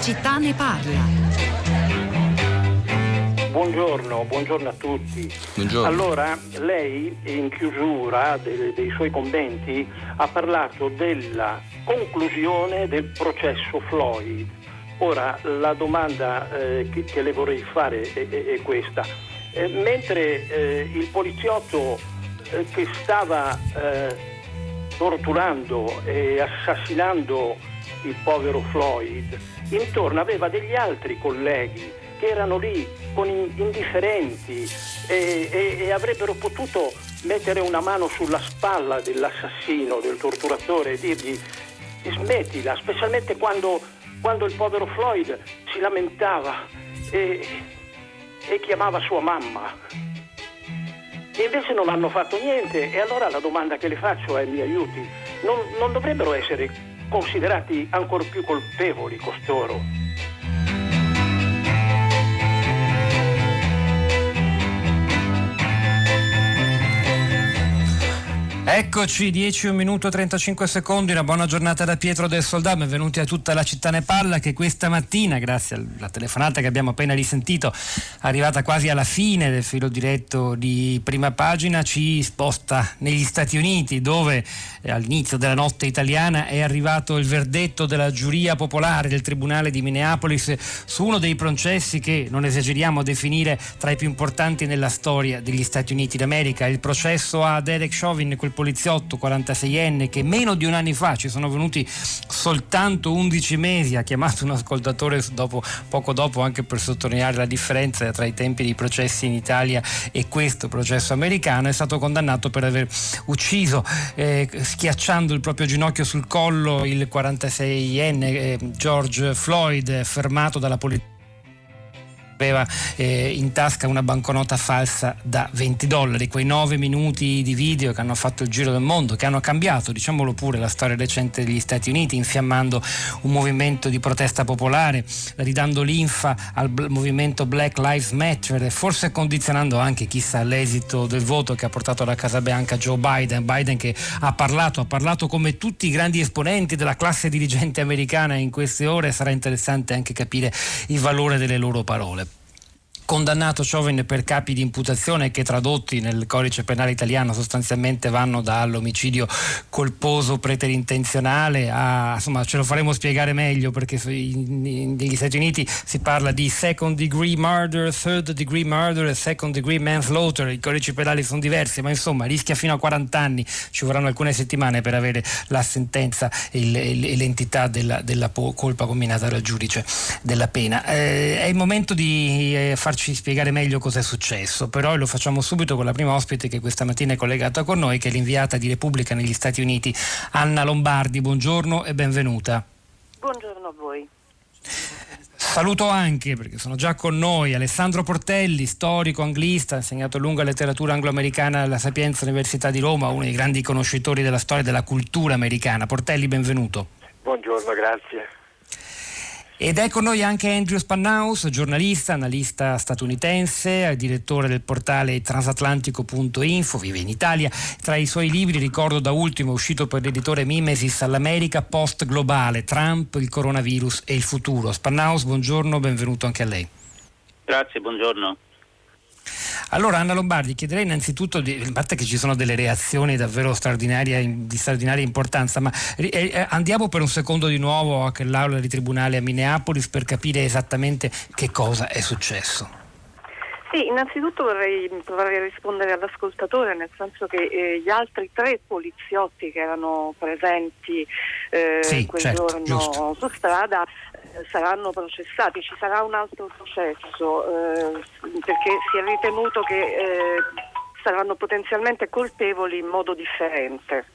città ne parla. Buongiorno, buongiorno a tutti. Buongiorno. Allora, lei in chiusura dei, dei suoi commenti ha parlato della conclusione del processo Floyd. Ora, la domanda eh, che, che, le vorrei fare è, è, è questa. Eh, mentre eh, il poliziotto eh, che stava eh, torturando e assassinando il povero Floyd, intorno aveva degli altri colleghi che erano lì con indifferenti e, e, e avrebbero potuto mettere una mano sulla spalla dell'assassino, del torturatore e dirgli smettila, specialmente quando, quando il povero Floyd si lamentava e, e chiamava sua mamma. E invece non hanno fatto niente e allora la domanda che le faccio è mi aiuti, non, non dovrebbero essere considerati ancora più colpevoli costoro? Eccoci, 10 1 minuto e 35 secondi, una buona giornata da Pietro del Soldato, benvenuti a tutta la città ne parla che questa mattina, grazie alla telefonata che abbiamo appena risentito, arrivata quasi alla fine del filo diretto di prima pagina, ci sposta negli Stati Uniti dove all'inizio della notte italiana è arrivato il verdetto della giuria popolare del Tribunale di Minneapolis su uno dei processi che non esageriamo a definire tra i più importanti nella storia degli Stati Uniti d'America, il processo a Derek Chauvin, quel poliziotto 46enne che meno di un anno fa ci sono venuti soltanto 11 mesi, ha chiamato un ascoltatore dopo, poco dopo anche per sottolineare la differenza tra i tempi dei processi in Italia e questo processo americano, è stato condannato per aver ucciso eh, schiacciando il proprio ginocchio sul collo il 46enne eh, George Floyd fermato dalla polizia aveva eh, in tasca una banconota falsa da 20 dollari, quei 9 minuti di video che hanno fatto il giro del mondo, che hanno cambiato, diciamolo pure, la storia recente degli Stati Uniti, infiammando un movimento di protesta popolare, ridando linfa al movimento Black Lives Matter e forse condizionando anche chissà l'esito del voto che ha portato alla Casa Bianca Joe Biden, Biden che ha parlato, ha parlato come tutti i grandi esponenti della classe dirigente americana in queste ore, sarà interessante anche capire il valore delle loro parole condannato Chauvin per capi di imputazione che tradotti nel codice penale italiano sostanzialmente vanno dall'omicidio colposo preterintenzionale a, insomma ce lo faremo spiegare meglio perché negli Stati Uniti si parla di second degree murder, third degree murder e second degree manslaughter, i codici penali sono diversi ma insomma rischia fino a 40 anni, ci vorranno alcune settimane per avere la sentenza e l'entità della, della colpa combinata dal giudice della pena. Eh, è il momento di eh, farci farci spiegare meglio cosa è successo, però lo facciamo subito con la prima ospite che questa mattina è collegata con noi, che è l'inviata di Repubblica negli Stati Uniti, Anna Lombardi. Buongiorno e benvenuta. Buongiorno a voi. Saluto anche, perché sono già con noi, Alessandro Portelli, storico, anglista, ha insegnato lunga letteratura anglo-americana alla Sapienza Università di Roma, uno dei grandi conoscitori della storia e della cultura americana. Portelli, benvenuto. Buongiorno, grazie. Ed è con noi anche Andrew Spannaus, giornalista, analista statunitense, direttore del portale transatlantico.info, vive in Italia. Tra i suoi libri ricordo da ultimo uscito per l'editore Mimesis all'America Post Globale, Trump, il coronavirus e il futuro. Spannaus, buongiorno, benvenuto anche a lei. Grazie, buongiorno. Allora Anna Lombardi, chiederei innanzitutto, di, a parte che ci sono delle reazioni davvero straordinarie, di straordinaria importanza, ma eh, eh, andiamo per un secondo di nuovo a quell'aula di tribunale a Minneapolis per capire esattamente che cosa è successo. Sì, innanzitutto vorrei provare a rispondere all'ascoltatore, nel senso che eh, gli altri tre poliziotti che erano presenti eh, sì, quel certo, giorno giusto. su strada saranno processati, ci sarà un altro processo eh, perché si è ritenuto che eh, saranno potenzialmente colpevoli in modo differente.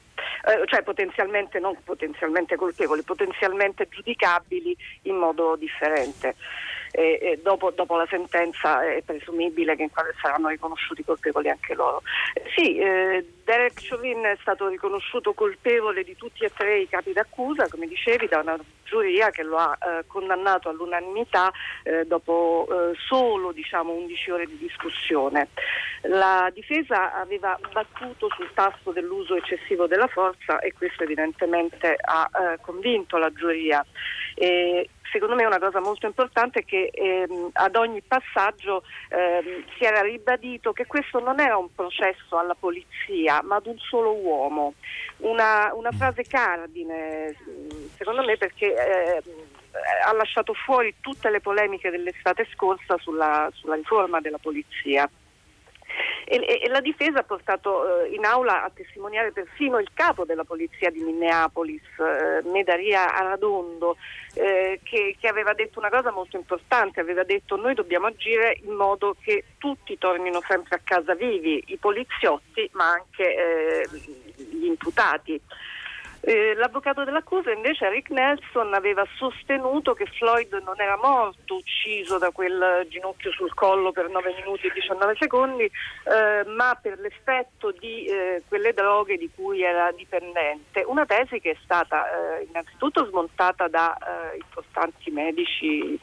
Eh, cioè potenzialmente non potenzialmente colpevoli, potenzialmente giudicabili in modo differente e, e dopo, dopo, la sentenza è presumibile che saranno riconosciuti colpevoli anche loro. Sì, eh, Derek Chauvin è stato riconosciuto colpevole di tutti e tre i capi d'accusa, come dicevi, da una giuria che lo ha eh, condannato all'unanimità eh, dopo eh, solo diciamo, 11 ore di discussione. La difesa aveva battuto sul tasto dell'uso eccessivo della forza e questo evidentemente ha eh, convinto la giuria. E secondo me una cosa molto importante è che ehm, ad ogni passaggio ehm, si era ribadito che questo non era un processo alla polizia ma ad un solo uomo. Una, una frase cardine secondo me perché eh, ha lasciato fuori tutte le polemiche dell'estate scorsa sulla, sulla riforma della polizia. E, e, la difesa ha portato eh, in aula a testimoniare persino il capo della polizia di Minneapolis, eh, Medaria Aradondo, eh, che, che, aveva detto una cosa molto importante, aveva detto noi dobbiamo agire in modo che tutti tornino sempre a casa vivi, i poliziotti ma anche eh, gli imputati. Eh, l'avvocato dell'accusa invece, Rick Nelson, aveva sostenuto che Floyd non era morto, ucciso da quel ginocchio sul collo per 9 minuti e 19 secondi, eh, ma per l'effetto di eh, quelle droghe di cui era dipendente. Una tesi che è stata eh, innanzitutto smontata da eh, importanti medici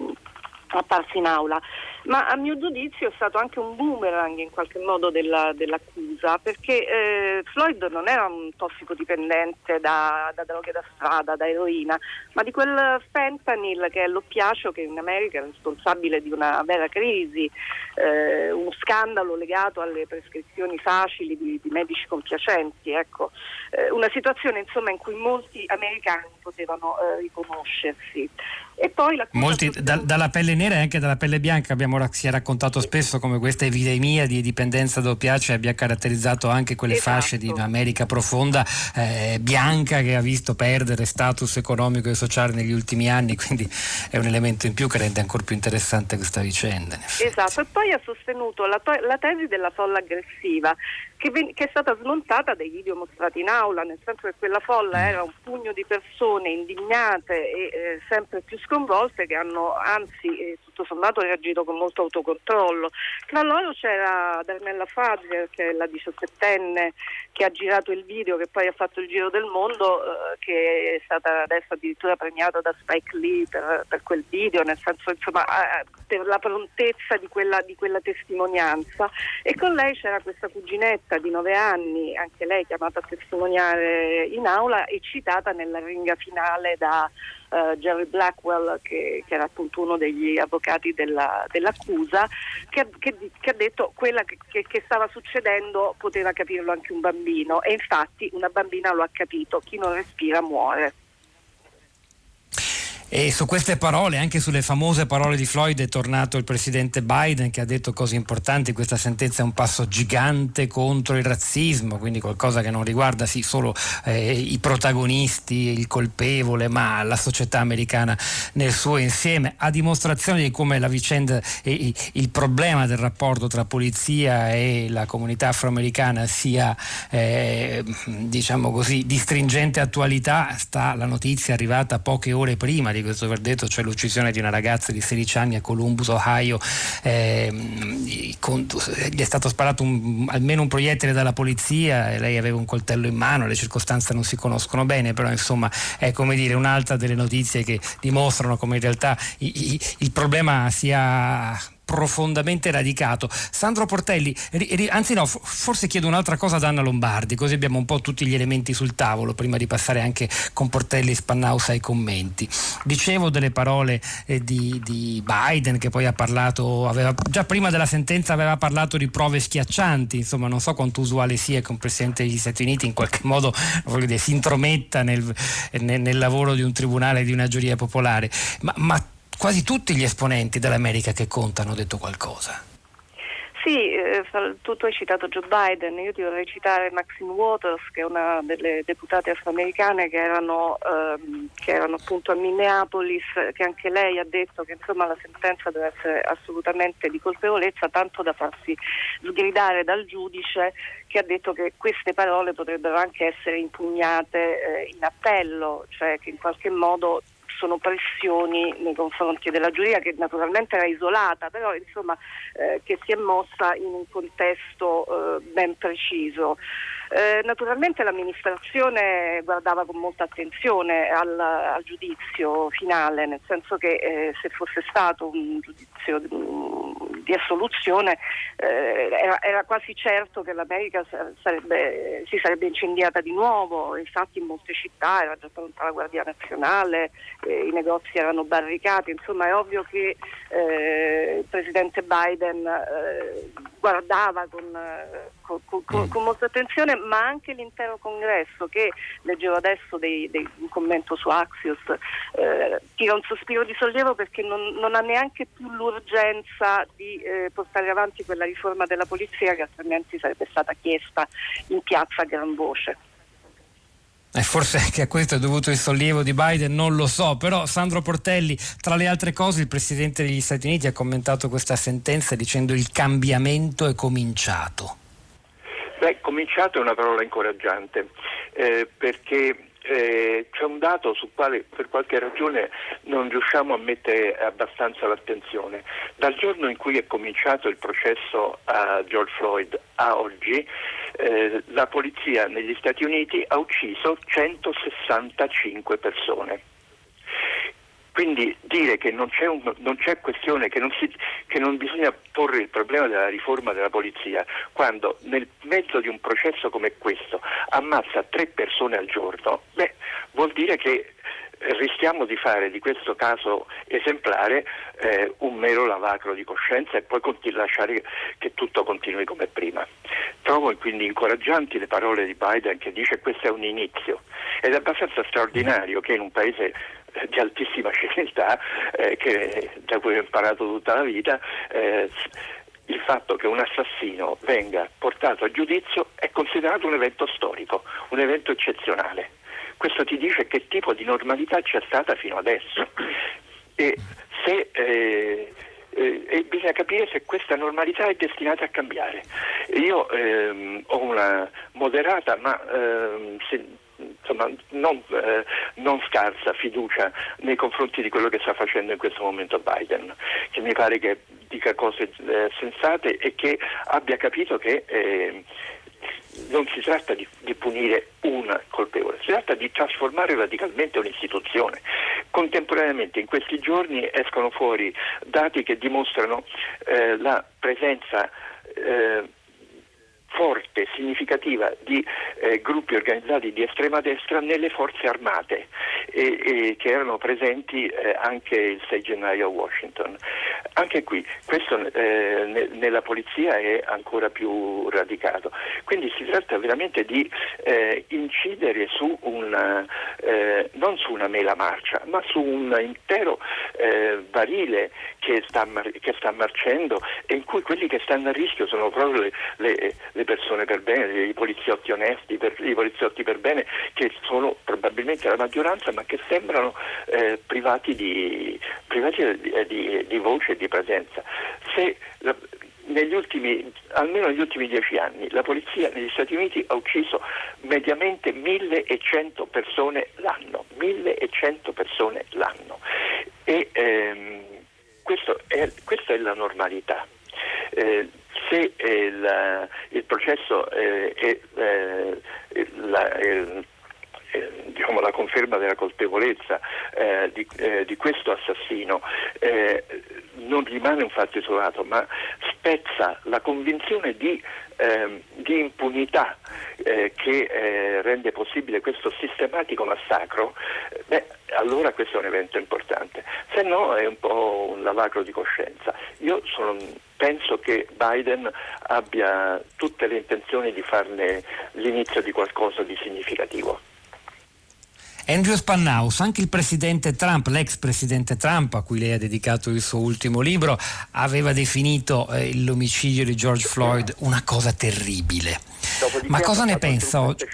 apparsi in aula, ma a mio giudizio è stato anche un boomerang in qualche modo della, dell'accusa, perché eh, Floyd non era un tossicodipendente da, da droghe da strada, da eroina, ma di quel fentanyl che è l'oppiaceo che in America è responsabile di una vera crisi, eh, uno scandalo legato alle prescrizioni facili di, di medici compiacenti, ecco. eh, una situazione insomma in cui molti americani potevano eh, riconoscersi. E poi molti, da, dalla pelle nera e anche dalla pelle bianca abbiamo, si è raccontato spesso come questa epidemia di dipendenza da oppiacei abbia caratterizzato anche quelle esatto. fasce di America profonda eh, bianca che ha visto perdere status economico e sociale negli ultimi anni, quindi è un elemento in più che rende ancora più interessante questa vicenda. Esatto, e poi ha sostenuto la, to- la tesi della folla aggressiva, che, ven- che, è stata smontata dai video mostrati in aula, nel senso che quella folla era un pugno di persone indignate e eh, sempre più sconvolte che hanno anzi eh, tutto sommato reagito con molto autocontrollo. Tra loro c'era Darnella Fadler che è la diciottenne che ha girato il video che poi ha fatto il giro del mondo eh, che è stata adesso addirittura premiata da Spike Lee per, per quel video, nel senso insomma per la prontezza di quella, di quella testimonianza e con lei c'era questa cuginetta ragazza di nove anni, anche lei chiamata a testimoniare in aula e citata nella ringa finale da uh, Jerry Blackwell, che, che, era appunto uno degli avvocati della, dell'accusa, che, che, che, ha detto quella che stava succedendo poteva capirlo anche un bambino e infatti una bambina lo ha capito, chi non respira muore. E su queste parole, anche sulle famose parole di Floyd, è tornato il presidente Biden che ha detto cose importanti. Questa sentenza è un passo gigante contro il razzismo, quindi qualcosa che non riguarda sì solo eh, i protagonisti, il colpevole, ma la società americana nel suo insieme, a dimostrazione di come la vicenda e il problema del rapporto tra polizia e la comunità afroamericana sia, eh, diciamo così, di stringente attualità, sta la notizia arrivata poche ore prima di questo verdetto, cioè l'uccisione di una ragazza di 16 anni a Columbus, Ohio. Eh, con, gli è stato sparato un, almeno un proiettile dalla polizia lei aveva un coltello in mano, le circostanze non si conoscono bene, però insomma è come dire un'altra delle notizie che dimostrano come in realtà i, i, il problema sia profondamente radicato. Sandro Portelli, ri, ri, anzi no, forse chiedo un'altra cosa ad Anna Lombardi, così abbiamo un po' tutti gli elementi sul tavolo prima di passare anche con Portelli e Spannausa ai commenti. Dicevo delle parole eh, di, di, Biden che poi ha parlato, aveva, già prima della sentenza aveva parlato di prove schiaccianti, insomma non so quanto usuale sia che un Presidente degli Stati Uniti in qualche modo dire, si intrometta nel, nel, nel, lavoro di un tribunale, di una giuria popolare, ma, ma quasi tutti gli esponenti dell'America che contano hanno detto qualcosa. Sì, eh, tu, tu, hai citato Joe Biden, io ti vorrei citare Maxine Waters, che è una delle deputate afroamericane che erano, ehm, che erano appunto a Minneapolis, che anche lei ha detto che insomma, la sentenza deve essere assolutamente di colpevolezza, tanto da farsi sgridare dal giudice che ha detto che queste parole potrebbero anche essere impugnate eh, in appello, cioè che in qualche modo sono pressioni nei confronti della giuria che naturalmente era isolata, però insomma eh, che si è mossa in un contesto eh, ben preciso. Eh, naturalmente l'amministrazione guardava con molta attenzione al, al giudizio finale, nel senso che eh, se fosse stato un giudizio di, assoluzione eh, era, era, quasi certo che l'America sarebbe, si sarebbe incendiata di nuovo, infatti in molte città era già pronta la Guardia Nazionale, eh, i negozi erano barricati, insomma è ovvio che eh, il Presidente Biden eh, guardava con, con, con, con, mm. molta attenzione, ma anche l'intero congresso che leggevo adesso dei, dei, un commento su Axios, eh, tira un sospiro di sollievo perché non, non ha neanche più l'urgenza di eh, portare avanti quella riforma della polizia che altrimenti sarebbe stata chiesta in piazza a gran voce. E forse anche a questo è dovuto il sollievo di Biden, non lo so, però Sandro Portelli, tra le altre cose, il Presidente degli Stati Uniti ha commentato questa sentenza dicendo il cambiamento è cominciato. Beh, cominciato è una parola incoraggiante, eh, perché eh, c'è un dato sul quale per qualche ragione non riusciamo a mettere abbastanza l'attenzione. Dal giorno in cui è cominciato il processo a George Floyd a oggi, eh, la polizia negli Stati Uniti ha ucciso 165 persone. Quindi dire che non c'è, un, non c'è questione, che non, si, che non, bisogna porre il problema della riforma della polizia, quando nel mezzo di un processo come questo ammazza tre persone al giorno, beh, vuol dire che rischiamo di fare di questo caso esemplare eh, un mero lavacro di coscienza e poi lasciare che tutto continui come prima. Trovo quindi incoraggianti le parole di Biden che dice che questo è un inizio ed è abbastanza straordinario che in un paese eh, di altissima civiltà eh, da cui ho imparato tutta la vita eh, il fatto che un assassino venga portato a giudizio è considerato un evento storico, un evento eccezionale. Questo ti dice che tipo di normalità c'è stata fino adesso e, se, eh, eh, bisogna capire se questa normalità è destinata a cambiare. Io ehm, ho una moderata ma ehm, se, insomma, non, eh, non, scarsa fiducia nei confronti di quello che sta facendo in questo momento Biden, che mi pare che dica cose eh, sensate e che abbia capito che eh, non si tratta di, di, punire un colpevole, si tratta di trasformare radicalmente un'istituzione. Contemporaneamente in questi giorni escono fuori dati che dimostrano eh, la presenza eh, forte, significativa di eh, gruppi organizzati di estrema destra nelle forze armate e, e che erano presenti eh, anche il 6 gennaio a Washington. Anche qui questo eh, ne, nella polizia è ancora più radicato. Quindi si tratta veramente di eh, incidere su una, eh, non su una mela marcia, ma su un intero eh, barile che sta, che sta, marcendo e in cui quelli che stanno a rischio sono proprio le, le, le le persone per bene, i poliziotti onesti, per, i poliziotti per bene, che sono probabilmente la maggioranza ma che sembrano eh, privati, di, privati di, di, di, voce e di presenza. Se la, negli ultimi, almeno negli ultimi dieci anni la polizia negli Stati Uniti ha ucciso mediamente 1100 persone l'anno, 1100 persone l'anno. E, ehm, è, questa è la normalità. Eh, se eh, il, il, processo eh, eh, la, eh, diciamo, la conferma della colpevolezza eh, di, eh, di, questo assassino eh, non rimane un fatto isolato, ma spezza la convinzione di, ehm, di impunità che rende possibile questo sistematico massacro, beh, allora questo è un evento importante, se no è un po' un lavacro di coscienza. Io sono, penso che Biden abbia tutte le intenzioni di farne l'inizio di qualcosa di significativo. Andrew Spannaus, anche il presidente Trump, l'ex presidente Trump, a cui lei ha dedicato il suo ultimo libro, aveva definito eh, l'omicidio di George Floyd una cosa terribile. Ma cosa ne pensa oggi?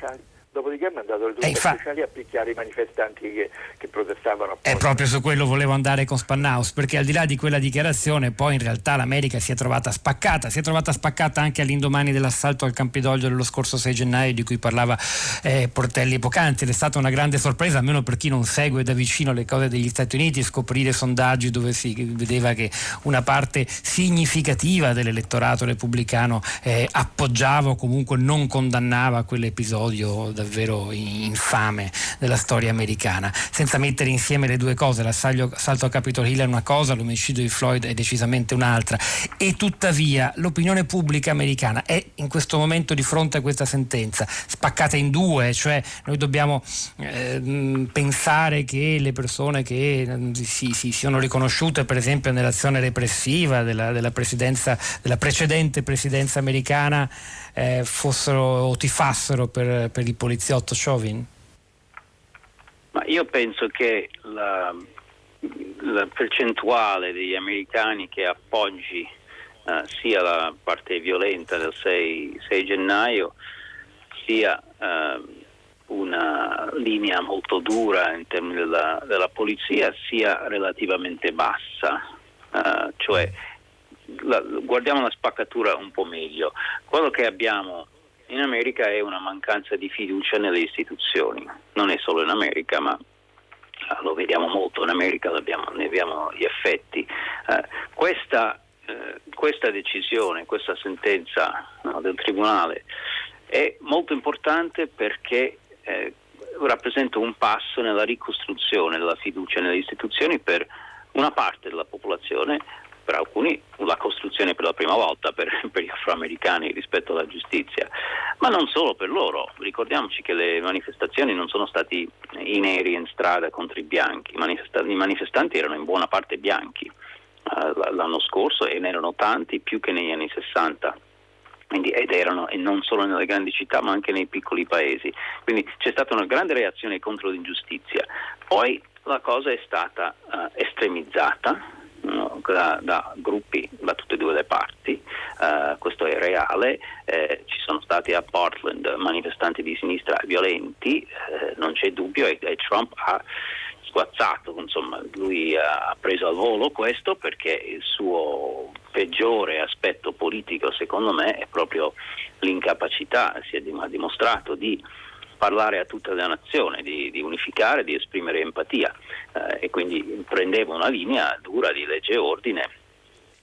Dopodiché ha mandato le truppe fa... speciali a picchiare i manifestanti che, che protestavano. È proprio su quello volevo andare con Spannaus, perché al di là di quella dichiarazione poi in realtà l'America si è trovata spaccata, si è trovata spaccata anche all'indomani dell'assalto al Campidoglio dello scorso 6 gennaio di cui parlava eh, Portelli poc'anzi ed è stata una grande sorpresa, almeno per chi non segue da vicino le cose degli Stati Uniti, scoprire sondaggi dove si vedeva che una parte significativa dell'elettorato repubblicano eh, appoggiava o comunque non condannava quell'episodio davvero infame della storia americana, senza mettere insieme le due cose, l'assalto a Capitol Hill è una cosa, l'omicidio di Floyd è decisamente un'altra. E tuttavia l'opinione pubblica americana è in questo momento di fronte a questa sentenza spaccata in due, cioè noi dobbiamo eh, pensare che le persone che mm, si, si, siano riconosciute per esempio nell'azione repressiva della, della, della precedente presidenza americana eh, fossero o tifassero per, per il poliziotto Chauvin? Ma io penso che la, la percentuale degli americani che appoggi eh, sia la parte violenta del 6, 6 gennaio sia eh, una linea molto dura in termini della, della polizia sia relativamente bassa, uh, cioè la, guardiamo la spaccatura un po' meglio. Quello che abbiamo in America è una mancanza di fiducia nelle istituzioni, non è solo in America, ma uh, lo vediamo molto in America, ne abbiamo gli effetti. Uh, questa, questa, decisione, questa sentenza no, del Tribunale è molto importante perché eh, rappresenta un passo nella ricostruzione della fiducia nelle istituzioni per una parte della popolazione, per alcuni la costruzione per la prima volta per, per, gli afroamericani rispetto alla giustizia, ma non solo per loro. Ricordiamoci che le manifestazioni non sono stati i neri in strada contro i bianchi, i, manifesta- i manifestanti erano in buona parte bianchi uh, l'anno scorso e ne erano tanti più che negli anni 60 quindi, ed erano, e non solo nelle grandi città ma anche nei piccoli paesi. Quindi c'è stata una grande reazione contro l'ingiustizia. Poi la cosa è stata uh, estremizzata da, da, gruppi da tutte e due le parti, uh, questo è reale, eh, ci sono stati a Portland manifestanti di sinistra violenti, eh, non c'è dubbio, e, e Trump ha sguazzato, insomma, lui ha preso al volo questo perché il suo peggiore aspetto politico secondo me è proprio l'incapacità, si è dimostrato di parlare a tutta la nazione, di, di unificare, di esprimere empatia eh, e quindi prendeva una linea dura di legge e ordine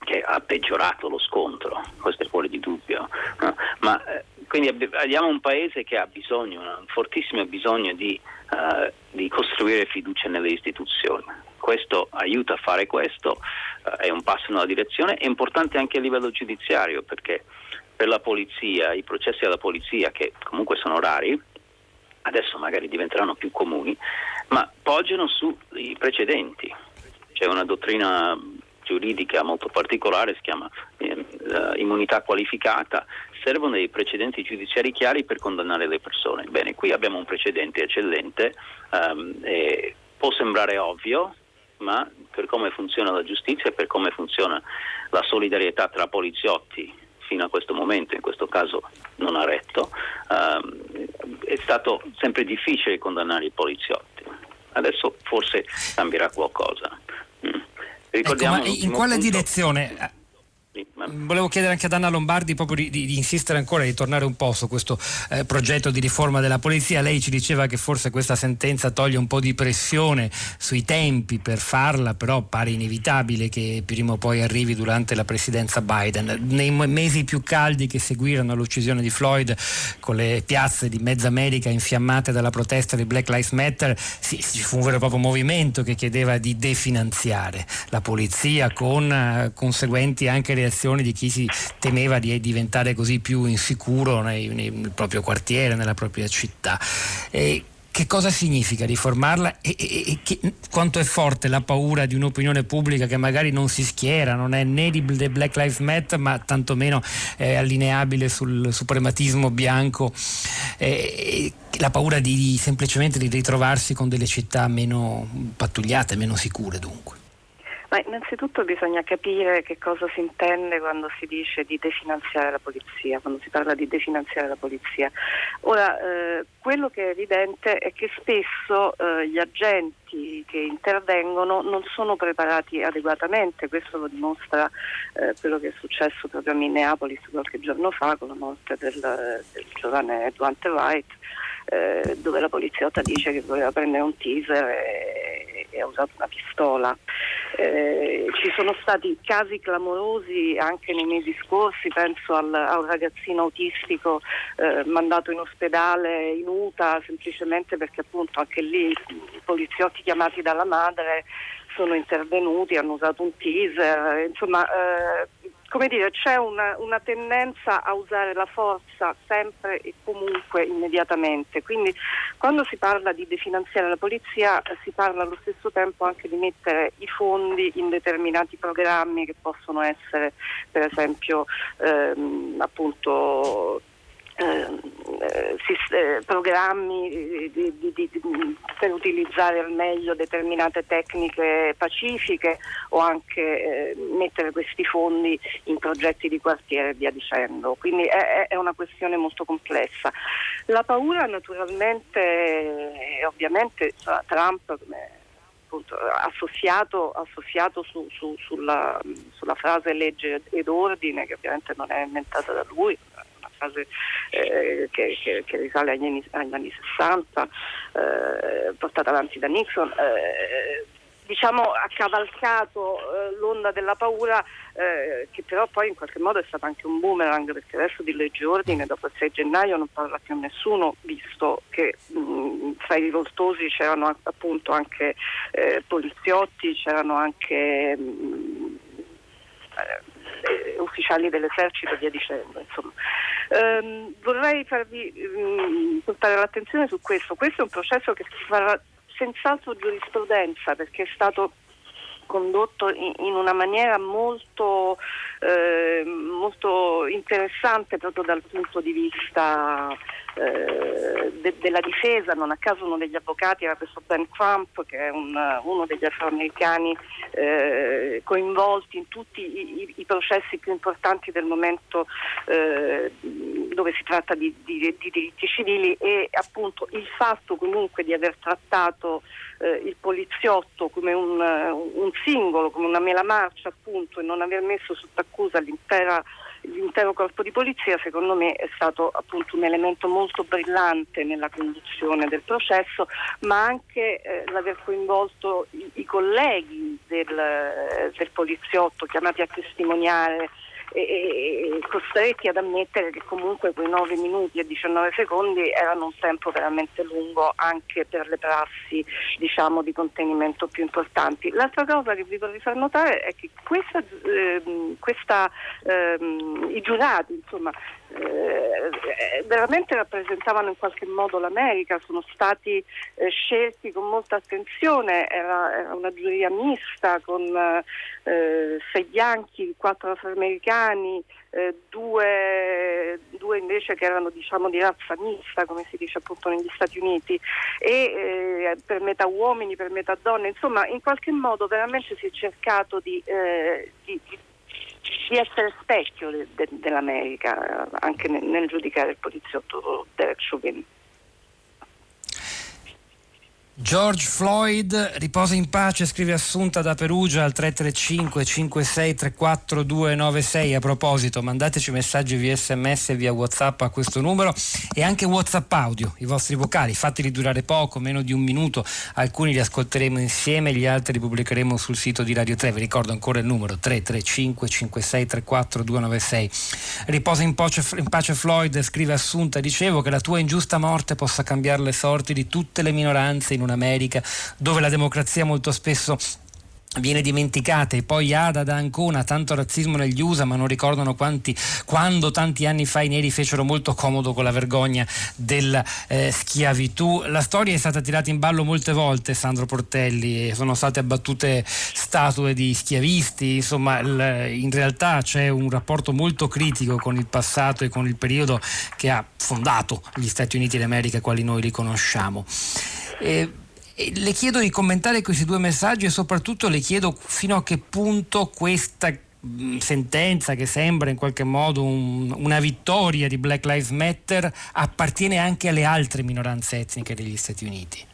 che ha peggiorato lo scontro, questo è fuori di dubbio. No? Ma, eh, quindi abbiamo un paese che ha bisogno, un fortissimo bisogno di, uh, di costruire fiducia nelle istituzioni. Questo aiuta a fare questo, uh, è un passo nella direzione, è importante anche a livello giudiziario perché per la polizia, i processi alla polizia che comunque sono rari, adesso magari diventeranno più comuni, ma poggiano sui precedenti. C'è una dottrina giuridica molto particolare, si chiama eh, immunità qualificata, servono dei precedenti giudiziari chiari per condannare le persone. Bene, qui abbiamo un precedente eccellente, um, può sembrare ovvio, ma per come funziona la giustizia e per come funziona la solidarietà tra poliziotti fino a questo momento, in questo caso non ha retto, um, è stato sempre difficile condannare i poliziotti. Adesso forse cambierà qualcosa. Mm. Ecco, in quale punto... direzione? Volevo chiedere anche ad Anna Lombardi proprio di, di, di, insistere ancora, di tornare un po' su questo eh, progetto di riforma della polizia. Lei ci diceva che forse questa sentenza toglie un po' di pressione sui tempi per farla, però pare inevitabile che prima o poi arrivi durante la presidenza Biden. Nei mesi più caldi che seguirono l'uccisione di Floyd, con le piazze di mezza America infiammate dalla protesta di Black Lives Matter, sì, ci fu un vero e proprio movimento che chiedeva di definanziare la polizia con eh, conseguenti anche reazioni di chi si temeva di diventare così più insicuro nei, nel proprio quartiere, nella propria città. E che cosa significa riformarla e, e, e che, quanto è forte la paura di un'opinione pubblica che magari non si schiera, non è né di Black Lives Matter ma tantomeno è allineabile sul suprematismo bianco, eh, la paura di, semplicemente di ritrovarsi con delle città meno pattugliate, meno sicure dunque. Ma innanzitutto bisogna capire che cosa si intende quando si dice di definanziare la polizia, quando si parla di definanziare la polizia. Ora, eh, quello che è evidente è che spesso eh, gli agenti che intervengono non sono preparati adeguatamente, questo lo dimostra eh, quello che è successo proprio a Minneapolis qualche giorno fa con la morte del, del giovane Duante Wright eh, dove la poliziotta dice che voleva prendere un teaser e, e ha usato una pistola. Eh, ci sono stati casi clamorosi anche nei mesi scorsi, penso al, a un ragazzino autistico eh, mandato in ospedale in UTA semplicemente perché appunto anche lì i poliziotti chiamati dalla madre sono intervenuti, hanno usato un teaser, insomma eh, come dire, c'è una, una, tendenza a usare la forza sempre e comunque immediatamente. Quindi quando si parla di definanziare la polizia si parla allo stesso tempo anche di mettere i fondi in determinati programmi che possono essere per esempio ehm, appunto eh, eh, programmi di, di, di, per utilizzare al meglio determinate tecniche pacifiche o anche eh, mettere questi fondi in progetti di quartiere e via dicendo. Quindi è, è una questione molto complessa. La paura naturalmente, ovviamente Trump associato, associato su, su, sulla, sulla frase legge ed ordine che ovviamente non è inventata da lui, frase eh, che, che, che, risale agli anni, agli anni 60, eh, portata avanti da Nixon. Eh, diciamo, ha cavalcato eh, l'onda della paura eh, che però poi in qualche modo è stato anche un boomerang perché adesso di legge ordine dopo il 6 gennaio non parla più nessuno visto che mh, tra i rivoltosi c'erano appunto anche eh, poliziotti, c'erano anche mh, eh, ufficiali dell'esercito e via dicendo. Ehm, vorrei farvi mh, mm, portare l'attenzione su questo. Questo è un processo che farà senz'altro giurisprudenza perché è stato condotto in, una maniera molto, eh, molto, interessante proprio dal punto di vista eh, de, della difesa, non a caso uno degli avvocati era questo Ben Crump che è un, uno degli afroamericani eh, coinvolti in tutti i, i, i, processi più importanti del momento eh, dove si tratta di, di, di, diritti civili. E appunto il fatto comunque di aver trattato eh, il poliziotto come un, un, singolo, come una mela marcia appunto e non aver messo sotto accusa l'intero corpo di polizia secondo me è stato appunto un elemento molto brillante nella conduzione del processo, ma anche eh, l'aver coinvolto i, i colleghi del, eh, del poliziotto chiamati a testimoniare e, costretti ad ammettere che comunque quei 9 minuti e 19 secondi erano un tempo veramente lungo anche per le prassi diciamo, di contenimento più importanti. L'altra cosa che vi vorrei far notare è che questa, eh, questa, eh, i giurati insomma, eh, veramente rappresentavano in qualche modo l'America, sono stati eh, scelti con molta attenzione, era, era una giuria mista con eh, sei bianchi, quattro afroamericani, eh, due, due, invece che erano diciamo, di razza mista, come si dice appunto negli Stati Uniti, e eh, per metà uomini, per metà donne, insomma in qualche modo veramente si è cercato di, eh, di, di di essere specchio de, de, dell'America anche nel, nel, giudicare il poliziotto Derek Chauvin. George Floyd riposa in pace, scrive Assunta da Perugia al 335 5634 296. A proposito, mandateci messaggi via sms e via WhatsApp a questo numero e anche WhatsApp audio, i vostri vocali, fateli durare poco, meno di un minuto. Alcuni li ascolteremo insieme, gli altri li pubblicheremo sul sito di Radio 3. Vi ricordo ancora il numero 335 5634 296. Riposa in pace, in pace Floyd, scrive Assunta. Dicevo che la tua ingiusta morte possa cambiare le sorti di tutte le minoranze in un'America dove la democrazia molto spesso viene dimenticata e poi Ada da Ancona tanto razzismo negli USA ma non ricordano quanti, quando tanti anni fa i neri fecero molto comodo con la vergogna della eh, schiavitù. La storia è stata tirata in ballo molte volte Sandro Portelli sono state abbattute statue di schiavisti. Insomma l, in realtà c'è un rapporto molto critico con il passato e con il periodo che ha fondato gli Stati Uniti d'America quali noi li conosciamo. E, E le chiedo di commentare questi due messaggi e soprattutto le chiedo fino a che punto questa sentenza che sembra in qualche modo un, una vittoria di Black Lives Matter appartiene anche alle altre minoranze etniche degli Stati Uniti.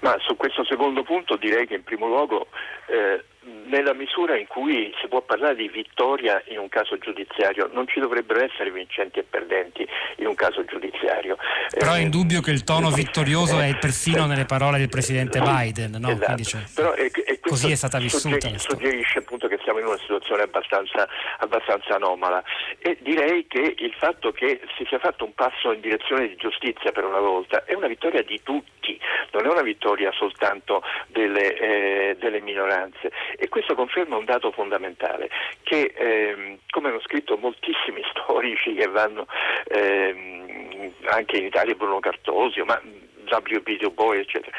Ma su questo secondo punto direi che in primo luogo eh, nella misura in cui si può parlare di vittoria in un caso giudiziario, non ci dovrebbero essere vincenti e perdenti in un caso giudiziario. Però è indubbio che il tono vittorioso è persino nelle parole del presidente Biden, no? Esatto. Cioè, Però è, è così è stata vissuta. Suggerisce, suggerisce appunto che siamo in una situazione abbastanza, abbastanza anomala e direi che il fatto che si sia fatto un passo in direzione di giustizia per una volta è una vittoria di tutti, non è una vittoria soltanto delle, eh, delle minoranze e questo conferma un dato fondamentale, che ehm, come hanno scritto moltissimi storici che vanno ehm, anche in Italia, Bruno Cartosio, ma W.B. Du Bois, eccetera.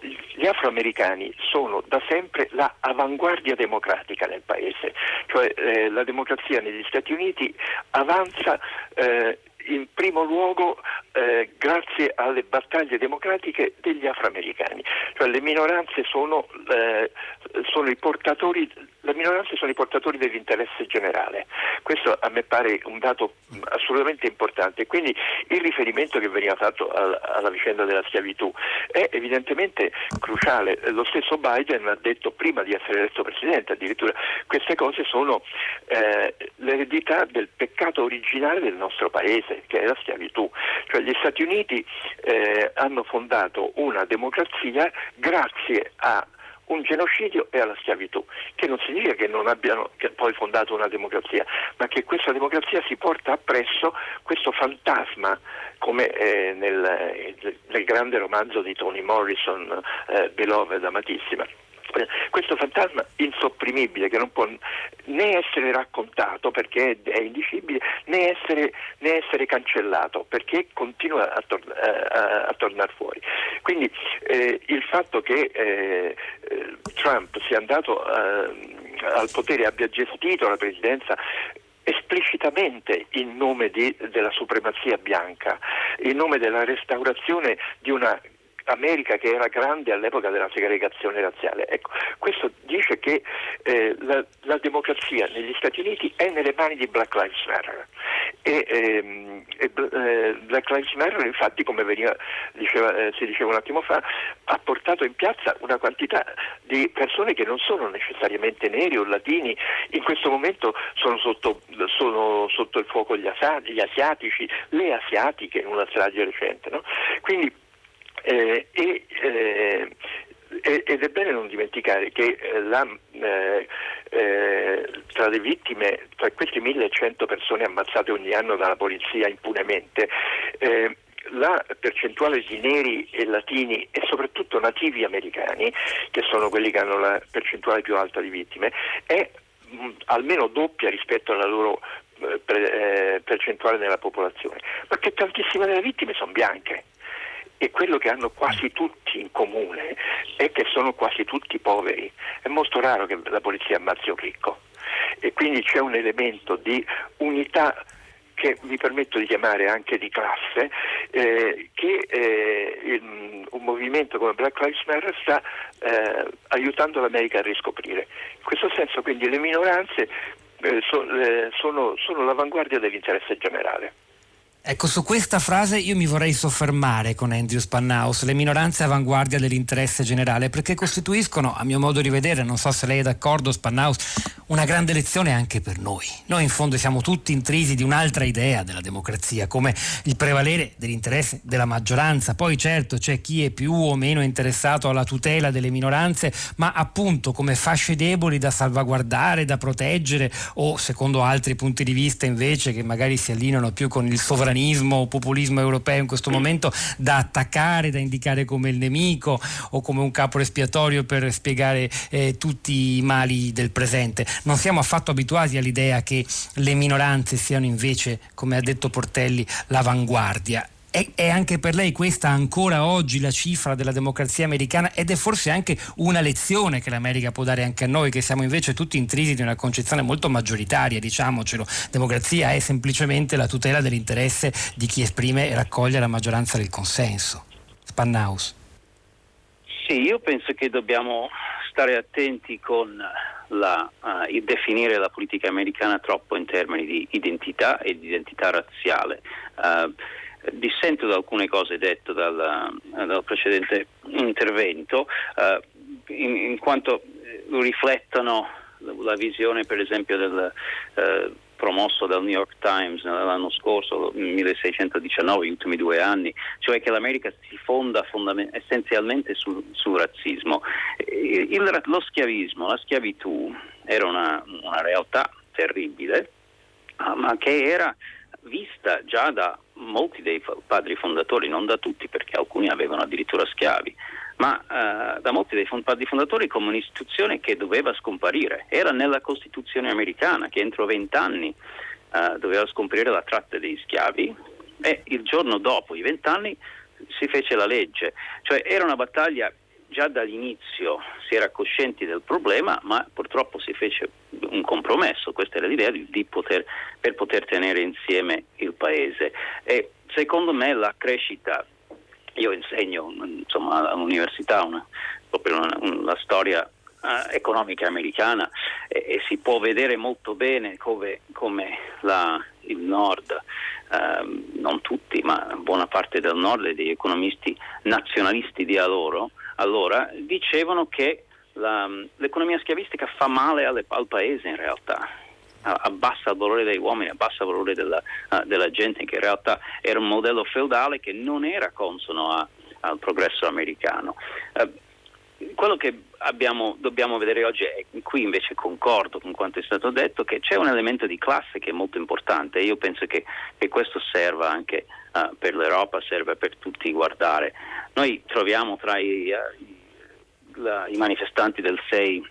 Gli afroamericani sono da sempre la avanguardia democratica nel paese, cioè eh, la democrazia negli Stati Uniti avanza eh, in primo luogo eh, grazie alle battaglie democratiche degli afroamericani, cioè le minoranze sono, eh, sono i portatori le minoranze sono i portatori dell'interesse generale. Questo a me pare un dato assolutamente importante. Quindi il riferimento che veniva fatto alla vicenda della schiavitù è evidentemente cruciale. Lo stesso Biden ha detto prima di essere eletto presidente, addirittura queste cose sono eh, l'eredità del peccato originale del nostro paese, che è la schiavitù. Cioè gli Stati Uniti eh, hanno fondato una democrazia grazie a un genocidio e alla schiavitù, che non significa che non abbiano che poi fondato una democrazia, ma che questa democrazia si porta appresso questo fantasma, come eh, nel, nel, grande romanzo di Toni Morrison, eh, Beloved, amatissima questo fantasma insopprimibile che non può né essere raccontato perché è indicibile né essere, né essere cancellato perché continua a, tor- a, a tornare fuori. Quindi eh, il fatto che eh, Trump sia andato eh, al potere e abbia gestito la presidenza esplicitamente in nome di, della supremazia bianca, in nome della restaurazione di una America che era grande all'epoca della segregazione razziale. Ecco, questo dice che eh, la, la, democrazia negli Stati Uniti è nelle mani di Black Lives Matter e, ehm, e eh, Black Lives Matter infatti come veniva, diceva, eh, si diceva un attimo fa ha portato in piazza una quantità di persone che non sono necessariamente neri o latini, in questo momento sono sotto, sono sotto il fuoco gli, asiatici, le asiatiche in una strage recente. No? Quindi eh, e, eh, ed è bene non dimenticare che eh, la, eh, eh, tra le vittime, tra queste 1100 persone ammazzate ogni anno dalla polizia impunemente, la percentuale di neri e latini e soprattutto nativi americani, che sono quelli che hanno la percentuale più alta di vittime, è mh, almeno doppia rispetto alla loro eh, percentuale nella popolazione, che tantissime delle vittime sono bianche e quello che hanno quasi tutti in comune è che sono quasi tutti poveri. È molto raro che la polizia ammazzi un ricco e quindi c'è un elemento di unità che mi permetto di chiamare anche di classe, eh, che eh, un movimento come Black Lives Matter sta eh, aiutando l'America a riscoprire. In questo senso quindi le minoranze eh, so, eh, sono, sono l'avanguardia dell'interesse generale. Ecco, su questa frase io mi vorrei soffermare con Andrew Spannaus, le minoranze avanguardia dell'interesse generale, perché costituiscono, a mio modo di vedere, non so se lei è d'accordo Spannaus, una grande lezione anche per noi. Noi in fondo siamo tutti intrisi di un'altra idea della democrazia, come il prevalere dell'interesse della maggioranza. Poi certo c'è chi è più o meno interessato alla tutela delle minoranze, ma appunto come fasce deboli da salvaguardare, da proteggere o secondo altri punti di vista invece che magari si allineano più con il sovranismo sovranismo o populismo europeo in questo momento da attaccare, da indicare come il nemico o come un capo espiatorio per spiegare eh, tutti i mali del presente. Non siamo affatto abituati all'idea che le minoranze siano invece, come ha detto Portelli, l'avanguardia. È, è, anche per lei questa ancora oggi la cifra della democrazia americana ed è forse anche una lezione che l'America può dare anche a noi che siamo invece tutti intrisi di una concezione molto maggioritaria, diciamocelo. Democrazia è semplicemente la tutela dell'interesse di chi esprime e raccoglie la maggioranza del consenso. Spannaus. Sì, io penso che dobbiamo stare attenti con la, uh, definire la politica americana troppo in termini di identità e di identità razziale. Uh, dissento da alcune cose dette dal, dal precedente intervento, uh, in, in, quanto riflettono la visione per esempio del promosso dal New York Times l'anno scorso, 1619, gli ultimi due anni, cioè che l'America si fonda fondament- essenzialmente sul, sul razzismo. Il, lo schiavismo, la schiavitù era una, una realtà terribile, ma che era vista già da molti dei padri fondatori, non da tutti perché alcuni avevano addirittura schiavi, ma eh, da molti dei padri fondatori come un'istituzione che doveva scomparire. Era nella Costituzione americana che entro vent'anni eh, doveva scomparire la tratta degli schiavi e il giorno dopo i vent'anni si fece la legge. Cioè era una battaglia già dall'inizio si era coscienti del problema, ma purtroppo si fece un compromesso, questa era l'idea poter, per poter tenere insieme il paese. E secondo me la crescita, io insegno insomma, all'università una, proprio una, una, la storia uh, economica americana e, e, si può vedere molto bene come, come la, il nord Uh, non tutti, ma buona parte del nord e degli economisti nazionalisti di allora, allora dicevano che la, l'economia schiavistica fa male alle, al paese in realtà, abbassa il valore degli uomini, abbassa il valore della, uh, della, gente, che in realtà era un modello feudale che non era consono a, al progresso americano. Uh, quello che abbiamo, dobbiamo vedere oggi è, qui invece concordo con quanto è stato detto, che c'è un elemento di classe che è molto importante e io penso che, che questo serva anche uh, per l'Europa, serve per tutti guardare. Noi troviamo tra i, uh, la, i manifestanti del 6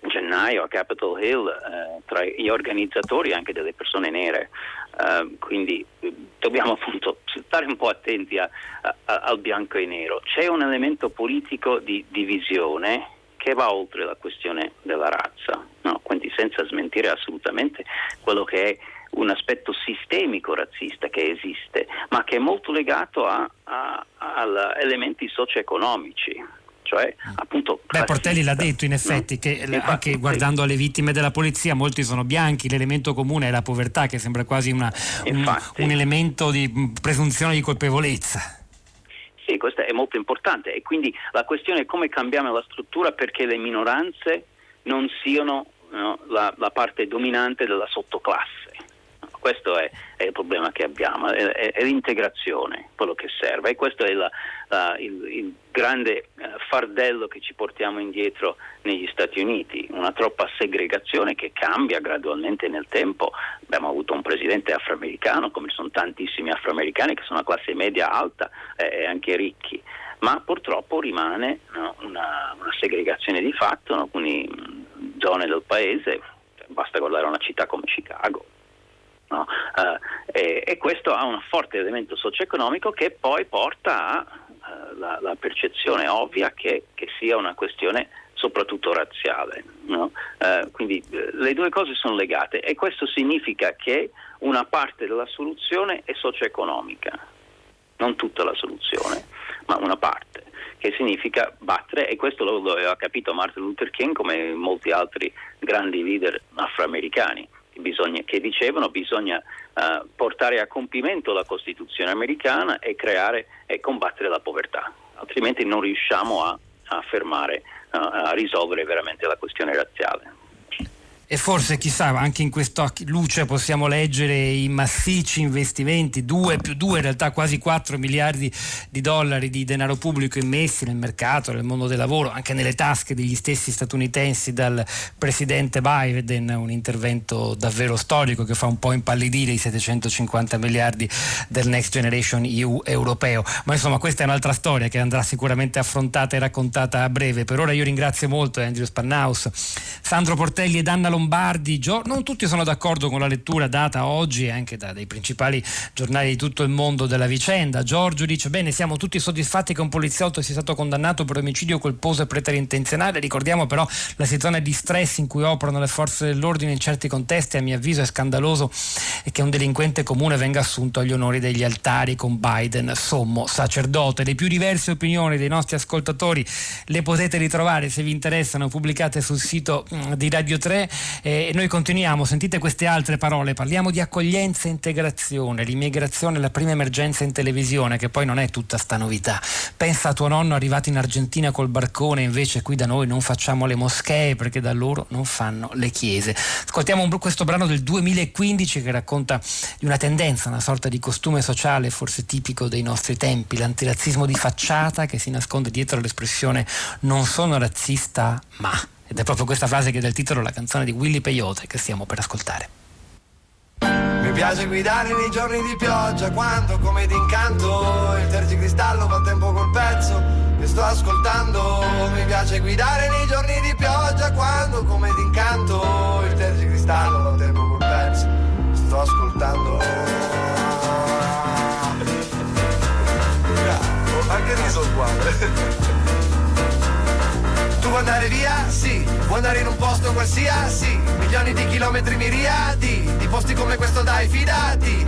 gennaio a Capitol Hill eh, tra gli organizzatori anche delle persone nere, uh, quindi eh, dobbiamo appunto stare un po' attenti a, a, al bianco e nero. C'è un elemento politico di divisione che va oltre la questione della razza, no? quindi senza smentire assolutamente quello che è un aspetto sistemico razzista che esiste, ma che è molto legato a, a, a elementi socio-economici cioè appunto... Beh, Portelli l'ha detto in effetti no? che Infatti, anche guardando alle vittime della polizia molti sono bianchi, l'elemento comune è la povertà che sembra quasi una, un, un elemento di presunzione di colpevolezza. Questo è molto importante. E quindi la questione è come cambiamo la struttura perché le minoranze non siano no, la, la parte dominante della sottoclasse questo è, è, il problema che abbiamo, è, è, l'integrazione quello che serve e questo è la, la, il, il, grande uh, fardello che ci portiamo indietro negli Stati Uniti, una troppa segregazione che cambia gradualmente nel tempo. Abbiamo avuto un presidente afroamericano, come sono tantissimi afroamericani che sono a classe media alta eh, e anche ricchi ma purtroppo rimane no, una, una, segregazione di fatto in alcune zone del paese, basta guardare una città come Chicago, No? Uh, e, e, questo ha un forte elemento socio-economico che poi porta alla uh, percezione ovvia che, che, sia una questione soprattutto razziale. No? Uh, quindi eh, le due cose sono legate e questo significa che una parte della soluzione è socio-economica, non tutta la soluzione, ma una parte che significa battere, e questo lo aveva capito Martin Luther King come molti altri grandi leader afroamericani bisogna, che dicevano bisogna uh, portare a compimento la Costituzione americana e creare e combattere la povertà, altrimenti non riusciamo a, a fermare, uh, a risolvere veramente la questione razziale e forse chissà anche in questa luce possiamo leggere i massicci investimenti, 2 più 2 in realtà quasi 4 miliardi di dollari di denaro pubblico immessi nel mercato, nel mondo del lavoro, anche nelle tasche degli stessi statunitensi dal presidente Biden, un intervento davvero storico che fa un po' impallidire i 750 miliardi del Next Generation EU europeo. Ma insomma questa è un'altra storia che andrà sicuramente affrontata e raccontata a breve. Per ora io ringrazio molto Andrew Spannaus, Sandro Portelli ed Anna Lombardi, non tutti sono d'accordo con la lettura data oggi anche da dei principali giornali di tutto il mondo della vicenda. Giorgio dice bene siamo tutti soddisfatti che un poliziotto sia stato condannato per omicidio colposo e preterintenzionale, ricordiamo però la situazione di stress in cui operano le forze dell'ordine in certi contesti, a mio avviso è scandaloso che un delinquente comune venga assunto agli onori degli altari con Biden sommo sacerdote. Le più diverse opinioni dei nostri ascoltatori le potete ritrovare se vi interessano pubblicate sul sito di Radio 3 e noi continuiamo, sentite queste altre parole, parliamo di accoglienza e integrazione, l'immigrazione è la prima emergenza in televisione che poi non è tutta sta novità. Pensa a tuo nonno arrivato in Argentina col barcone, invece qui da noi non facciamo le moschee perché da loro non fanno le chiese. Ascoltiamo questo brano del 2015 che racconta di una tendenza, una sorta di costume sociale forse tipico dei nostri tempi, l'antirazzismo di facciata che si nasconde dietro l'espressione non sono razzista ma. Ed è proprio questa frase che dà il titolo alla canzone di Willy Peyote che stiamo per ascoltare. Mi piace guidare nei giorni di pioggia quando come d'incanto il tergicristallo fa tempo col pezzo che sto ascoltando. Mi piace guidare nei giorni di pioggia quando come d'incanto il tergicristallo fa tempo col pezzo che sto ascoltando. Anche riso uguale. Vuoi andare via? Sì. Vuoi andare in un posto qualsiasi? Milioni di chilometri miriadi. Di posti come questo dai, fidati.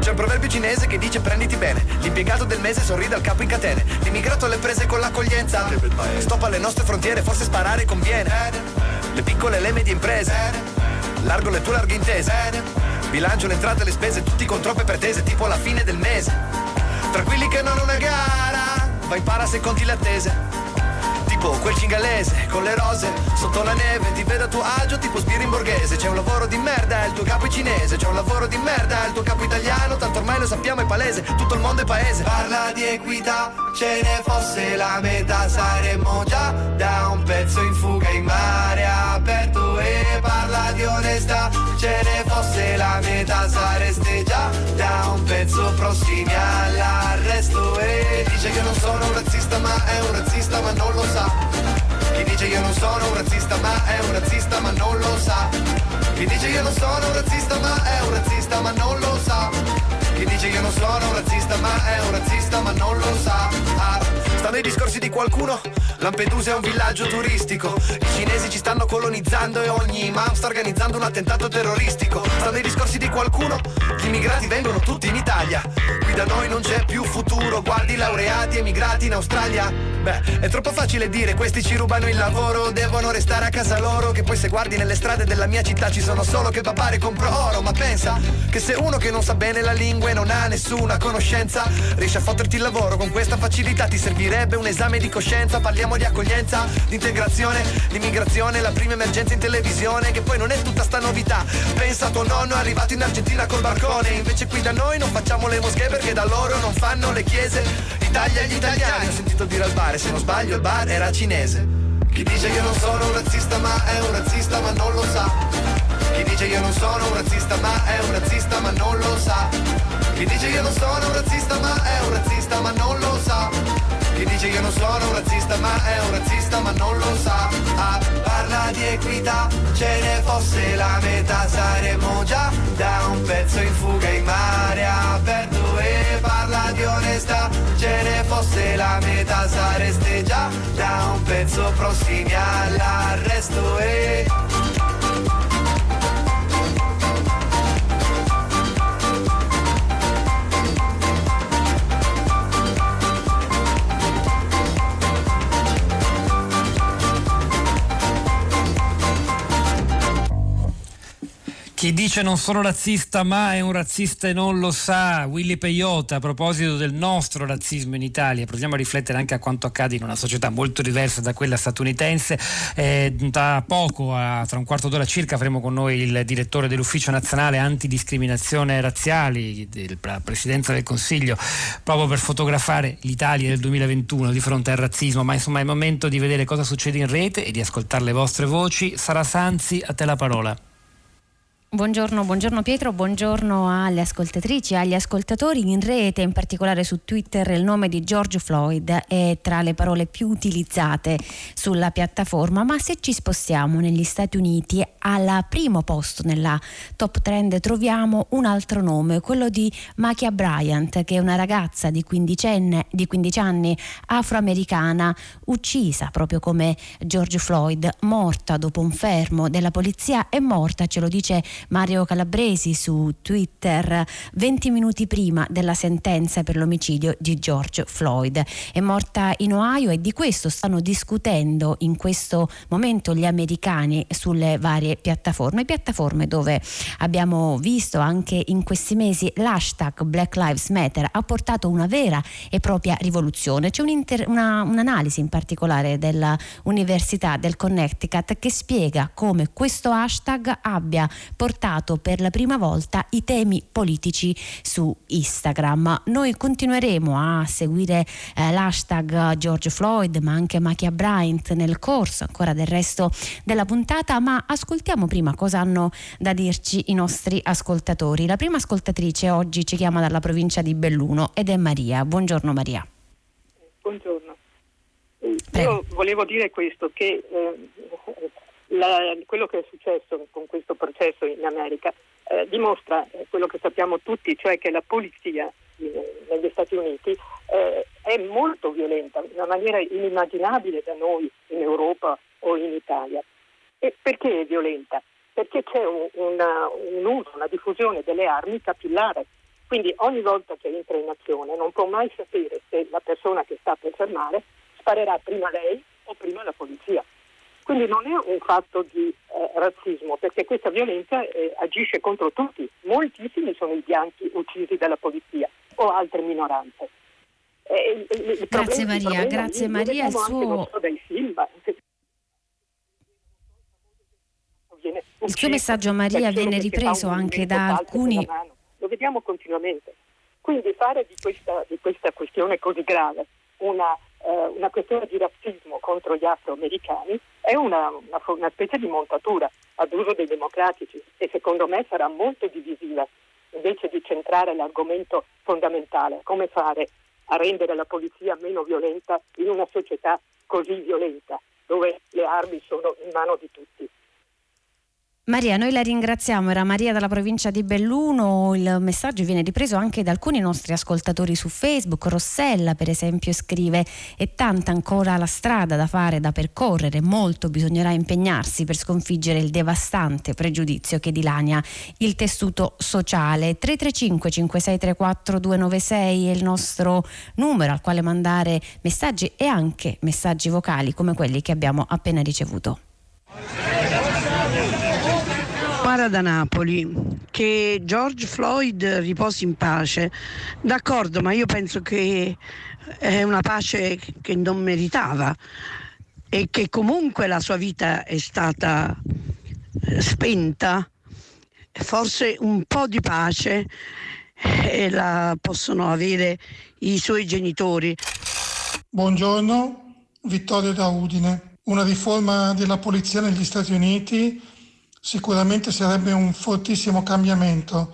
C'è un proverbio cinese che dice prenditi bene. L'impiegato del mese sorride al capo in catene. L'immigrato alle prese con l'accoglienza. Stop alle nostre frontiere, forse sparare conviene. Le piccole e le medie imprese. Largo le tue larghe intese. Bilancio le entrate e le spese, tutti con troppe pretese, tipo alla fine del mese. Tranquilli che non è una gara. Vai para se conti le attese tipo quel cingalese con le rose sotto la neve ti vedo a tuo agio tipo spiri in borghese c'è un lavoro di merda il tuo capo è cinese. C'è un lavoro di merda il tuo capo italiano tanto ormai lo sappiamo è palese. Tutto il mondo è paese. Parla di equità ce ne fosse la metà. Saremmo già da un pezzo in fuga in mare aperto e parla di onestà ce ne fosse la metà sareste già da un pezzo prossimi all'arresto. E dice che non sono un razzista ma è un razzista ma non lo sa. Chi dice io non sono un razzista ma è un razzista ma non lo sa. Chi dice io non sono un razzista ma è un razzista ma non lo sa Chi dice io non sono un razzista ma è un razzista ma non lo sa. Ah. Sta nei discorsi di qualcuno. Lampedusa è un villaggio turistico. I cinesi ci stanno colonizzando e ogni imam sta organizzando un attentato terroristico. Sta nei discorsi di qualcuno. Gli immigrati vengono tutti in Italia. Qui da noi non c'è più futuro. Guardi laureati emigrati in Australia. Beh, è troppo facile dire questi ci rubano il lavoro Devono restare a casa loro Che poi se guardi nelle strade della mia città Ci sono solo che papare compro oro. Ma pensa che se uno che non sa bene la lingua Non ha nessuna conoscenza. Riesce a fotterti il lavoro con questa facilità Ti servirebbe un esame di coscienza. Parliamo di accoglienza, di integrazione, l'immigrazione La prima emergenza in televisione Che poi non è tutta sta novità. Pensa tuo nonno arrivato in Argentina col barcone. Invece qui da noi non facciamo le moschee Perché da loro non fanno le chiese. Italia agli italiani Ho sentito dire al bar se non sbaglio il bar era cinese. Chi dice che non sono un razzista ma è un razzista ma non lo sa Chi dice io non sono un razzista ma è un razzista ma non lo sa. Chi dice io non sono un razzista ma è un razzista ma non lo sa. Chi dice che non sono un razzista ma è un razzista ma non lo sa. Ah, Parla di equità, ce ne fosse la metà Saremmo già da un pezzo in fuga in mare. Aperto E parla di onestà, ce ne fosse la metà Sareste già da un pezzo prossimi all'arresto e... Chi dice non sono razzista ma è un razzista e non lo sa, Willy Peyote a proposito del nostro razzismo in Italia, proviamo a riflettere anche a quanto accade in una società molto diversa da quella statunitense. Eh, da poco, a, tra un quarto d'ora circa, avremo con noi il direttore dell'Ufficio Nazionale Antidiscriminazione Razziali, della Presidenza del Consiglio, proprio per fotografare l'Italia del 2021 di fronte al razzismo, ma insomma è il momento di vedere cosa succede in rete e di ascoltare le vostre voci. Sara Sanzi, a te la parola. Buongiorno, buongiorno, Pietro, buongiorno alle ascoltatrici, agli ascoltatori in rete, in particolare su Twitter il nome di George Floyd è tra le parole più utilizzate sulla piattaforma, ma se ci spostiamo negli Stati Uniti al primo posto nella top trend troviamo un altro nome, quello di Makia Bryant, che è una ragazza di 15, di 15 anni afroamericana uccisa proprio come George Floyd, morta dopo un fermo della polizia, è morta, ce lo dice Mario Calabresi su Twitter 20 minuti prima della sentenza per l'omicidio di George Floyd. È morta in Ohio e di questo stanno discutendo in questo momento gli americani sulle varie piattaforme, piattaforme dove abbiamo visto anche in questi mesi l'hashtag Black Lives Matter ha portato una vera e propria rivoluzione. C'è una, un'analisi in particolare dell'Università del Connecticut che spiega come questo hashtag abbia portato portato per la prima volta i temi politici su Instagram. Noi continueremo a seguire eh, l'hashtag George Floyd ma anche Makia Bryant nel corso ancora del resto della puntata, ma ascoltiamo prima cosa hanno da dirci i nostri ascoltatori. La prima ascoltatrice oggi ci chiama dalla provincia di Belluno ed è Maria. Buongiorno Maria. Buongiorno. Prego. Io volevo dire questo, che eh, la, quello che è successo con questo processo in America eh, dimostra eh, quello che sappiamo tutti, cioè che la polizia eh, negli Stati Uniti eh, è molto violenta, in una maniera inimmaginabile da noi in Europa o in Italia. E perché è violenta? Perché c'è un, una, un uso, una diffusione delle armi capillare. Quindi ogni volta che entra in azione non può mai sapere se la persona che sta per fermare sparerà prima lei o prima la polizia. Quindi non è un fatto di eh, razzismo, perché questa violenza eh, agisce contro tutti. Moltissimi sono i bianchi uccisi dalla polizia o altre minoranze. Eh, grazie problema, Maria, grazie Maria. Il suo... Film, il suo messaggio Maria viene ripreso anche da alcuni... Lo vediamo continuamente. Quindi fare di questa, di questa questione così grave una eh, una questione di razzismo contro gli afroamericani è una, una, una specie di montatura ad uso dei democratici e secondo me sarà molto divisiva invece di centrare l'argomento fondamentale, come fare a rendere la polizia meno violenta in una società così violenta, dove le armi sono in mano di tutti. Maria, noi la ringraziamo, era Maria dalla provincia di Belluno, il messaggio viene ripreso anche da alcuni nostri ascoltatori su Facebook, Rossella per esempio scrive è tanta ancora la strada da fare, da percorrere, molto bisognerà impegnarsi per sconfiggere il devastante pregiudizio che dilania il tessuto sociale. 335 5634 296 è il nostro numero al quale mandare messaggi e anche messaggi vocali come quelli che abbiamo appena ricevuto. Mara da Napoli, che George Floyd riposi in pace. D'accordo, ma io penso che è una pace che non meritava e che comunque la sua vita è stata spenta. Forse un po' di pace eh, la possono avere i suoi genitori. Buongiorno, Vittorio da Udine. Una riforma della polizia negli Stati Uniti sicuramente sarebbe un fortissimo cambiamento,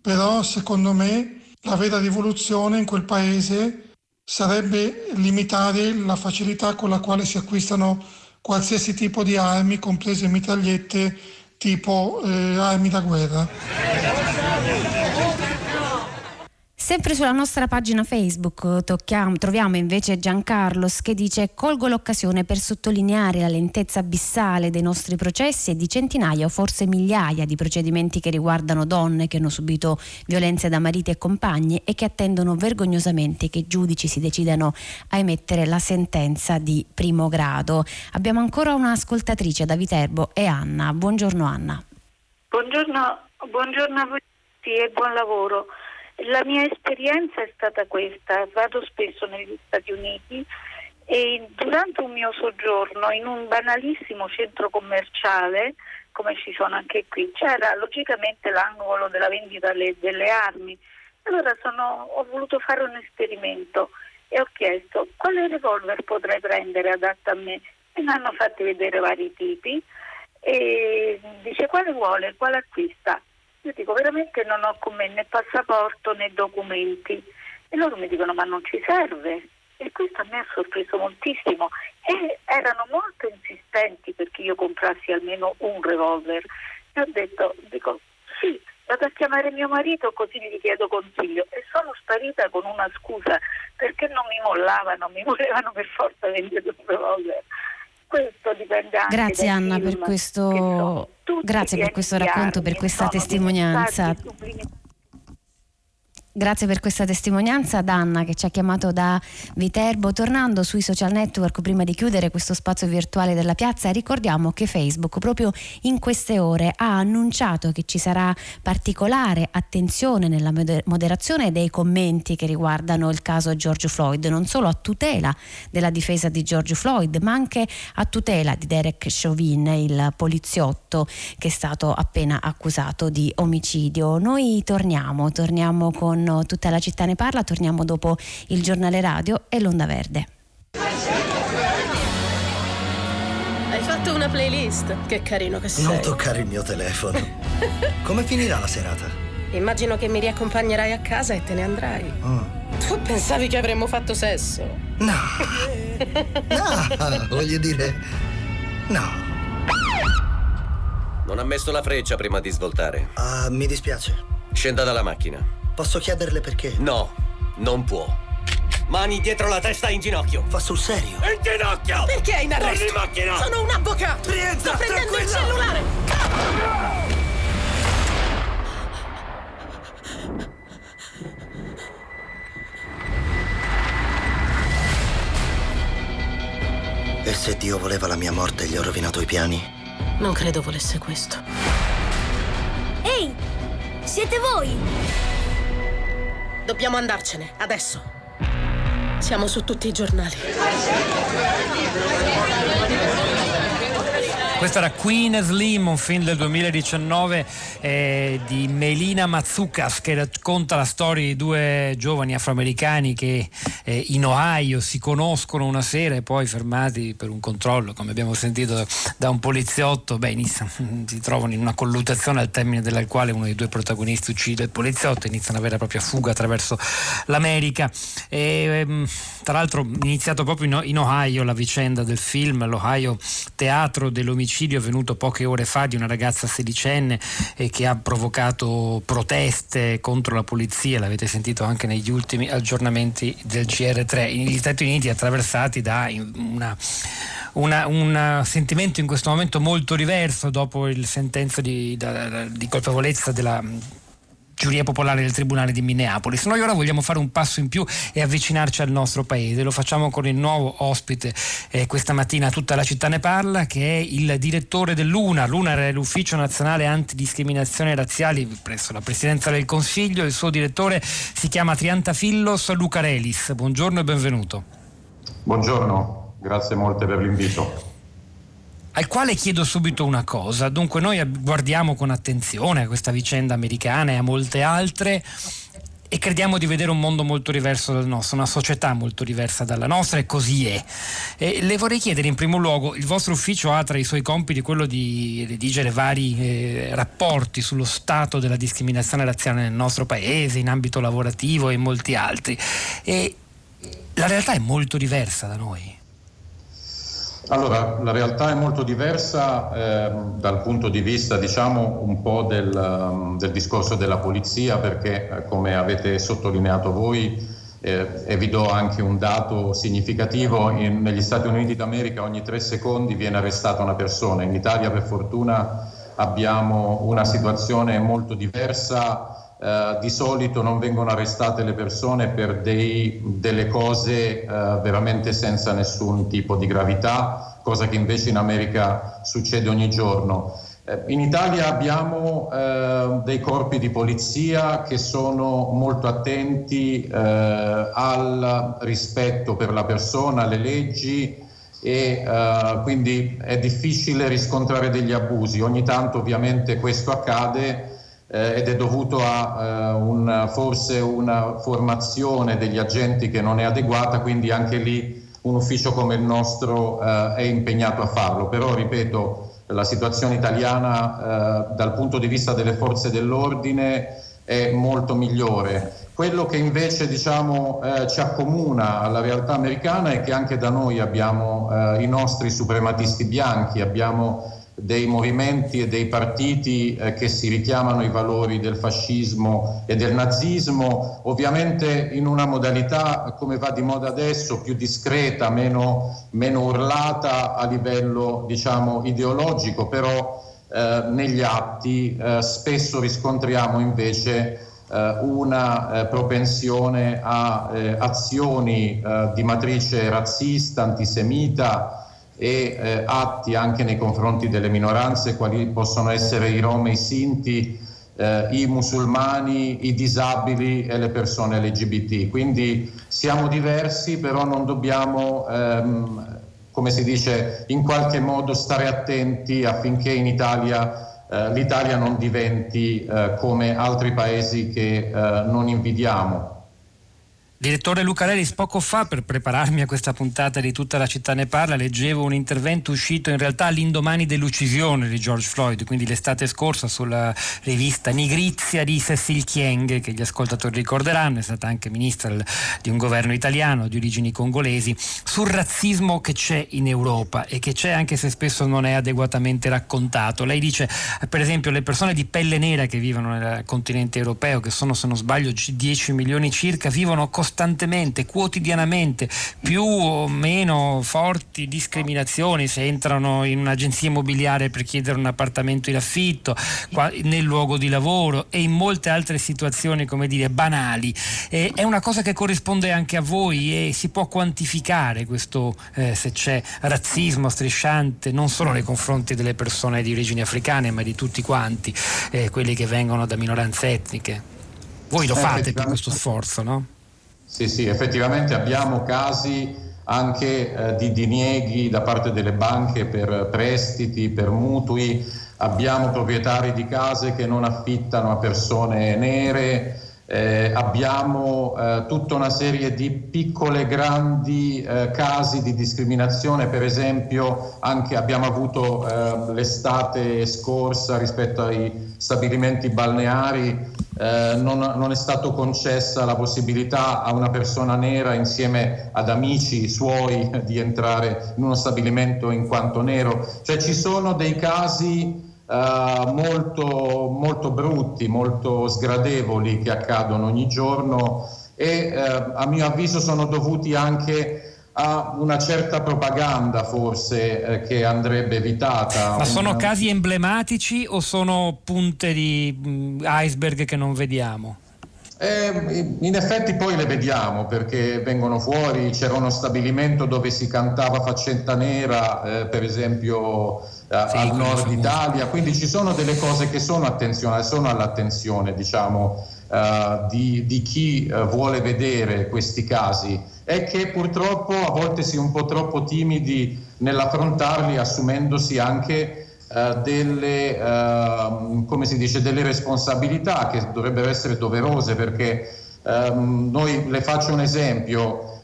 però secondo me la vera rivoluzione in quel paese sarebbe limitare la facilità con la quale si acquistano qualsiasi tipo di armi, comprese mitragliette tipo eh, armi da guerra. Sempre sulla nostra pagina Facebook tocchiamo, troviamo invece Giancarlo che dice colgo l'occasione per sottolineare la lentezza abissale dei nostri processi e di centinaia o forse migliaia di procedimenti che riguardano donne che hanno subito violenze da mariti e compagni e che attendono vergognosamente che i giudici si decidano a emettere la sentenza di primo grado. Abbiamo ancora un'ascoltatrice da Viterbo e Anna. Buongiorno Anna. Buongiorno, buongiorno a voi e buon lavoro. La mia esperienza è stata questa, vado spesso negli Stati Uniti e durante un mio soggiorno in un banalissimo centro commerciale, come ci sono anche qui, c'era logicamente l'angolo della vendita delle armi. Allora sono, ho voluto fare un esperimento e ho chiesto quale revolver potrei prendere adatto a me e mi hanno fatti vedere vari tipi e dice quale vuole, quale acquista? Io dico veramente non ho con me né passaporto né documenti. E loro mi dicono ma non ci serve. E questo a me ha sorpreso moltissimo. E erano molto insistenti perché io comprassi almeno un revolver. E ho detto, dico sì, vado a chiamare mio marito così gli chiedo consiglio. E sono sparita con una scusa perché non mi mollavano, mi volevano per forza vendere un revolver. Questo dipende anche Grazie Anna per questo, grazie per questo racconto, per questa testimonianza. Grazie per questa testimonianza ad Anna che ci ha chiamato da Viterbo. Tornando sui social network, prima di chiudere questo spazio virtuale della piazza, ricordiamo che Facebook proprio in queste ore ha annunciato che ci sarà particolare attenzione nella moderazione dei commenti che riguardano il caso George Floyd, non solo a tutela della difesa di George Floyd, ma anche a tutela di Derek Chauvin, il poliziotto che è stato appena accusato di omicidio. Noi torniamo, torniamo con Tutta la città ne parla, torniamo dopo il giornale radio e l'onda verde. Hai fatto una playlist? Che carino che sei. Non toccare il mio telefono. Come finirà la serata? Immagino che mi riaccompagnerai a casa e te ne andrai. Oh. Tu pensavi che avremmo fatto sesso? No. no, voglio dire... No. Non ha messo la freccia prima di svoltare. Uh, mi dispiace. Scenda dalla macchina. Posso chiederle perché? No, non può. Mani dietro la testa in ginocchio. Fa sul serio? In ginocchio! Perché è in arresto? Torni in macchina! Sono un avvocato! Rientra, Sto prendendo tranquilla. il cellulare! E se Dio voleva la mia morte gli ho rovinato i piani? Non credo volesse questo. Ehi! Siete voi! Dobbiamo andarcene, adesso. Siamo su tutti i giornali. Questa era Queen Slim, un film del 2019 eh, di Melina Mazzucas che racconta la storia di due giovani afroamericani che eh, in Ohio si conoscono una sera e poi fermati per un controllo, come abbiamo sentito da un poliziotto, beh, iniziano, si trovano in una colluttazione al termine della quale uno dei due protagonisti uccide il poliziotto iniziano una vera e propria fuga attraverso l'America. E, ehm, tra l'altro iniziato proprio in Ohio la vicenda del film, l'Ohio teatro dell'omicidio avvenuto poche ore fa di una ragazza sedicenne e che ha provocato proteste contro la polizia, l'avete sentito anche negli ultimi aggiornamenti del GR3, negli Stati Uniti attraversati da una, una, un sentimento in questo momento molto diverso dopo il sentenza di, di colpevolezza della giuria popolare del Tribunale di Minneapolis. Noi ora vogliamo fare un passo in più e avvicinarci al nostro paese. Lo facciamo con il nuovo ospite eh, questa mattina tutta la città ne parla, che è il direttore dell'UNAR. L'UNAR è l'Ufficio Nazionale Antidiscriminazioni Razziali presso la Presidenza del Consiglio. Il suo direttore si chiama Triantafillos Lucarelis. Buongiorno e benvenuto. Buongiorno, grazie molte per l'invito al quale chiedo subito una cosa. Dunque noi guardiamo con attenzione a questa vicenda americana e a molte altre e crediamo di vedere un mondo molto diverso dal nostro, una società molto diversa dalla nostra e così è. E le vorrei chiedere in primo luogo, il vostro ufficio ha tra i suoi compiti quello di redigere vari eh, rapporti sullo stato della discriminazione razziale nel nostro paese, in ambito lavorativo e in molti altri. E la realtà è molto diversa da noi. Allora, la realtà è molto diversa eh, dal punto di vista, diciamo, un po' del, um, del discorso della polizia, perché eh, come avete sottolineato voi, eh, e vi do anche un dato significativo, in, negli Stati Uniti d'America ogni tre secondi viene arrestata una persona, in Italia per fortuna abbiamo una situazione molto diversa Uh, di solito non vengono arrestate le persone per dei, delle cose uh, veramente senza nessun tipo di gravità, cosa che invece in America succede ogni giorno. Uh, in Italia abbiamo dei corpi di polizia che sono molto attenti al rispetto per la persona, alle leggi e quindi è difficile riscontrare degli abusi. Ogni tanto ovviamente questo accade eh, ed è dovuto a eh, un, forse una formazione degli agenti che non è adeguata, quindi anche lì un ufficio come il nostro eh, è impegnato a farlo. Però, ripeto, la situazione italiana eh, dal punto di vista delle forze dell'ordine è molto migliore. Quello che invece diciamo, eh, ci accomuna alla realtà americana è che anche da noi abbiamo eh, i nostri suprematisti bianchi, abbiamo dei movimenti e dei partiti eh, che si richiamano i valori del fascismo e del nazismo, ovviamente in una modalità come va di moda adesso, più discreta, meno, meno urlata a livello diciamo, ideologico, però eh, negli atti eh, spesso riscontriamo invece eh, una eh, propensione a eh, azioni di matrice razzista, antisemita, e eh, atti anche nei confronti delle minoranze, quali possono essere i rom e i sinti, eh, i musulmani, i disabili e le persone LGBT. Quindi siamo diversi, però non dobbiamo, ehm, come si dice, in qualche modo stare attenti affinché in Italia eh, l'Italia non diventi eh, come altri paesi che eh, non invidiamo. Direttore Lucarelli, poco fa per prepararmi a questa puntata di Tutta la città ne parla leggevo un intervento uscito in realtà all'indomani dell'uccisione di George Floyd, quindi l'estate scorsa sulla rivista Nigrizia di Cecil Chieng, che gli ascoltatori ricorderanno, è stata anche ministra di un governo italiano di origini congolesi, sul razzismo che c'è in Europa e che c'è anche se spesso non è adeguatamente raccontato. Lei dice per esempio le persone di pelle nera che vivono nel continente europeo, che sono se non sbaglio 10 milioni circa, vivono costantemente costantemente, quotidianamente, più o meno forti discriminazioni se entrano in un'agenzia immobiliare per chiedere un appartamento in affitto, nel luogo di lavoro e in molte altre situazioni, come dire, banali. E è una cosa che corrisponde anche a voi e si può quantificare questo, eh, se c'è razzismo strisciante, non solo nei confronti delle persone di origini africane, ma di tutti quanti, eh, quelli che vengono da minoranze etniche. Voi lo fate per questo sforzo, no? Sì, sì, effettivamente abbiamo casi anche eh, di dinieghi da parte delle banche per prestiti, per mutui, abbiamo proprietari di case che non affittano a persone nere, eh, abbiamo eh, tutta una serie di piccole e grandi eh, casi di discriminazione, per esempio anche abbiamo avuto eh, l'estate scorsa rispetto ai stabilimenti balneari, eh, non, non, è stata concessa la possibilità a una persona nera insieme ad amici suoi di entrare in uno stabilimento in quanto nero. Cioè ci sono dei casi Uh, molto, molto brutti, molto sgradevoli che accadono ogni giorno e uh, a mio avviso sono dovuti anche a una certa propaganda forse eh, che andrebbe evitata. Ma sono casi emblematici o sono punte di mh, iceberg che non vediamo? Eh, in effetti poi le vediamo perché vengono fuori, c'era uno stabilimento dove si cantava faccetta nera, eh, per esempio eh, sì, al nord Italia, quindi ci sono delle cose che sono, sono all'attenzione diciamo, uh, di, di, chi uh, vuole vedere questi casi. E che purtroppo a volte si è un po' troppo timidi nell'affrontarli assumendosi anche delle, uh, come si dice, delle responsabilità che dovrebbero essere doverose perché um, noi le faccio un esempio,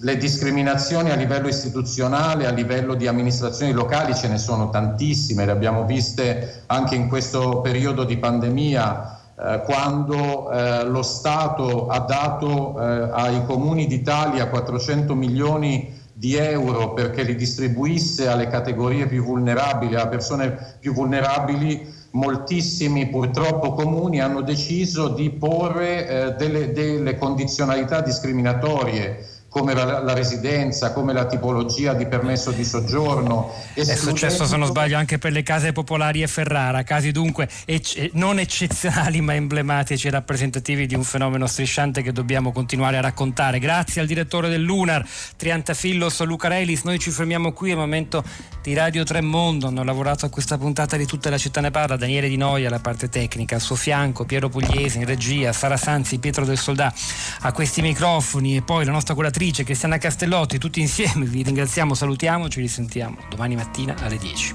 le discriminazioni a livello istituzionale, a livello di amministrazioni locali ce ne sono tantissime, le abbiamo viste anche in questo periodo di pandemia eh, quando eh, lo Stato ha dato eh, ai comuni d'Italia 400 milioni di euro perché li distribuisse alle categorie più vulnerabili, alle persone più vulnerabili, moltissimi purtroppo comuni hanno deciso di porre eh, delle, delle condizionalità discriminatorie come la, la, residenza, come la tipologia di permesso di soggiorno. È successo, se non sbaglio, anche per le case popolari e Ferrara, casi dunque ecce- non eccezionali ma emblematici e rappresentativi di un fenomeno strisciante che dobbiamo continuare a raccontare. Grazie al direttore dell'UNAR, Triantafillos Lucarelis. Noi ci fermiamo qui al momento di Radio Tremondo. Hanno lavorato a questa puntata di tutta la città ne parla. Daniele Di Noia alla parte tecnica, al suo fianco Piero Pugliesi in regia, Sara Sanzi, Pietro del Soldà a questi microfoni e poi la nostra curatrice curatrice Cristiana Castellotti, tutti insieme vi ringraziamo, salutiamo, ci risentiamo domani mattina alle 10.